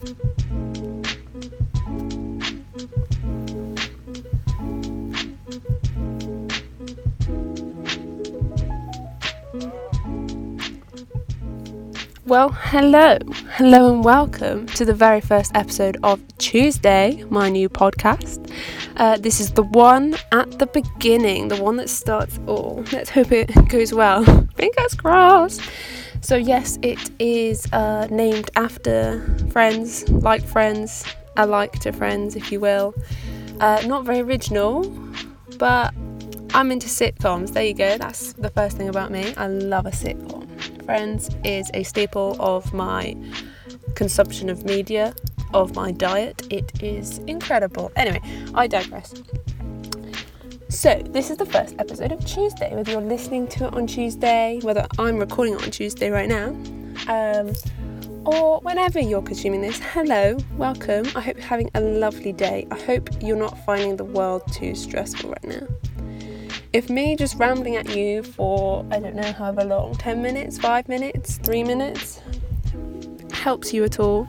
Well, hello, hello, and welcome to the very first episode of Tuesday, my new podcast. Uh, this is the one at the beginning, the one that starts all. Let's hope it goes well. Fingers crossed. So, yes, it is uh, named after friends, like friends, a like to friends, if you will. Uh, not very original, but I'm into sitcoms. There you go. That's the first thing about me. I love a sitcom. Friends is a staple of my consumption of media, of my diet. It is incredible. Anyway, I digress. So, this is the first episode of Tuesday. Whether you're listening to it on Tuesday, whether I'm recording it on Tuesday right now, um, or whenever you're consuming this, hello, welcome. I hope you're having a lovely day. I hope you're not finding the world too stressful right now. If me just rambling at you for, I don't know, however long 10 minutes, 5 minutes, 3 minutes helps you at all,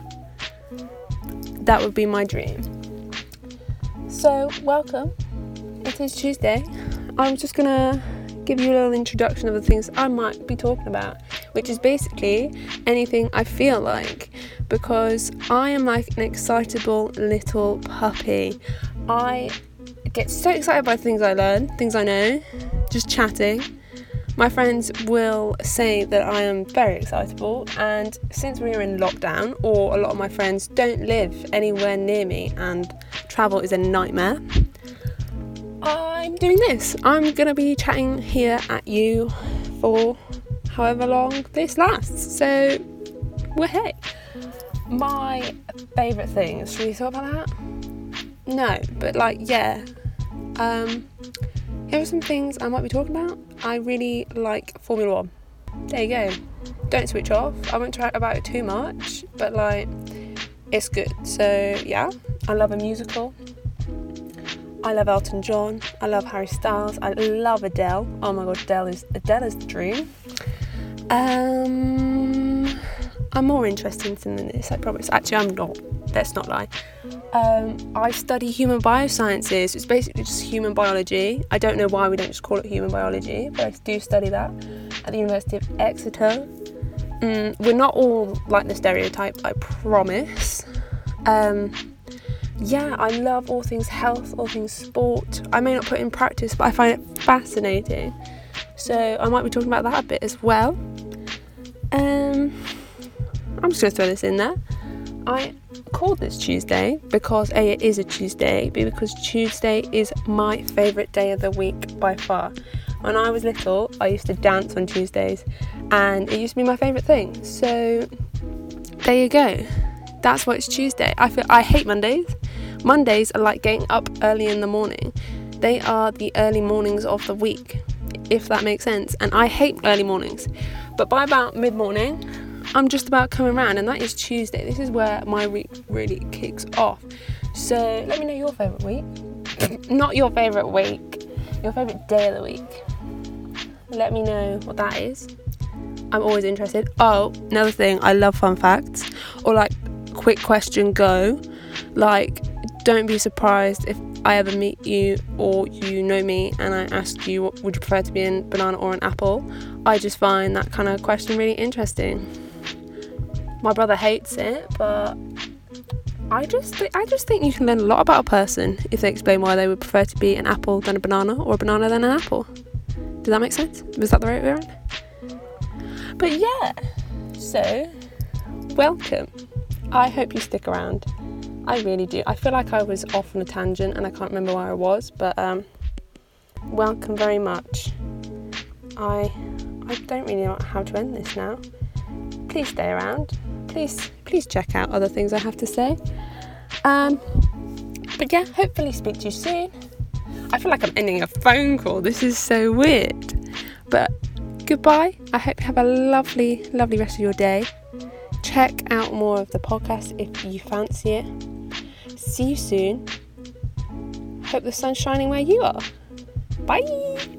that would be my dream. So, welcome. It is Tuesday. I'm just gonna give you a little introduction of the things I might be talking about, which is basically anything I feel like because I am like an excitable little puppy. I get so excited by things I learn, things I know, just chatting. My friends will say that I am very excitable, and since we are in lockdown, or a lot of my friends don't live anywhere near me, and travel is a nightmare, I'm doing this. I'm gonna be chatting here at you for however long this lasts. So, well, hey, my favourite things. Should we talk about that? No, but like, yeah, um, here are some things I might be talking about. I really like Formula One. There you go. Don't switch off. I won't talk about it too much, but like, it's good. So yeah, I love a musical. I love Elton John. I love Harry Styles. I love Adele. Oh my god, Adele is Adele is the dream. Um, I'm more interested than this. I promise. Actually, I'm not. Let's not lie. Um, I study human biosciences. It's basically just human biology. I don't know why we don't just call it human biology, but I do study that at the University of Exeter. Mm, we're not all like the stereotype, I promise. Um, yeah, I love all things health, all things sport. I may not put in practice, but I find it fascinating. So I might be talking about that a bit as well. Um, I'm just going to throw this in there. I called this Tuesday because A, it is a Tuesday, B, because Tuesday is my favourite day of the week by far. When I was little, I used to dance on Tuesdays and it used to be my favourite thing. So there you go. That's why it's Tuesday. I feel I hate Mondays. Mondays are like getting up early in the morning. They are the early mornings of the week, if that makes sense. And I hate early mornings. But by about mid morning, I'm just about coming around, and that is Tuesday. This is where my week really kicks off. So let me know your favourite week. Not your favourite week, your favourite day of the week. Let me know what that is. I'm always interested. Oh, another thing, I love fun facts or like quick question go. Like, don't be surprised if I ever meet you or you know me and I ask you, what would you prefer to be in banana or an apple? I just find that kind of question really interesting. My brother hates it, but I just th- I just think you can learn a lot about a person if they explain why they would prefer to be an apple than a banana or a banana than an apple. Does that make sense? Was that the right way around? But yeah, so welcome. I hope you stick around. I really do. I feel like I was off on a tangent and I can't remember where I was, but um, welcome very much. I I don't really know how to end this now. Please stay around please please check out other things I have to say. Um, but yeah, hopefully speak to you soon. I feel like I'm ending a phone call. This is so weird. But goodbye. I hope you have a lovely, lovely rest of your day. Check out more of the podcast if you fancy it. See you soon. Hope the sun's shining where you are. Bye.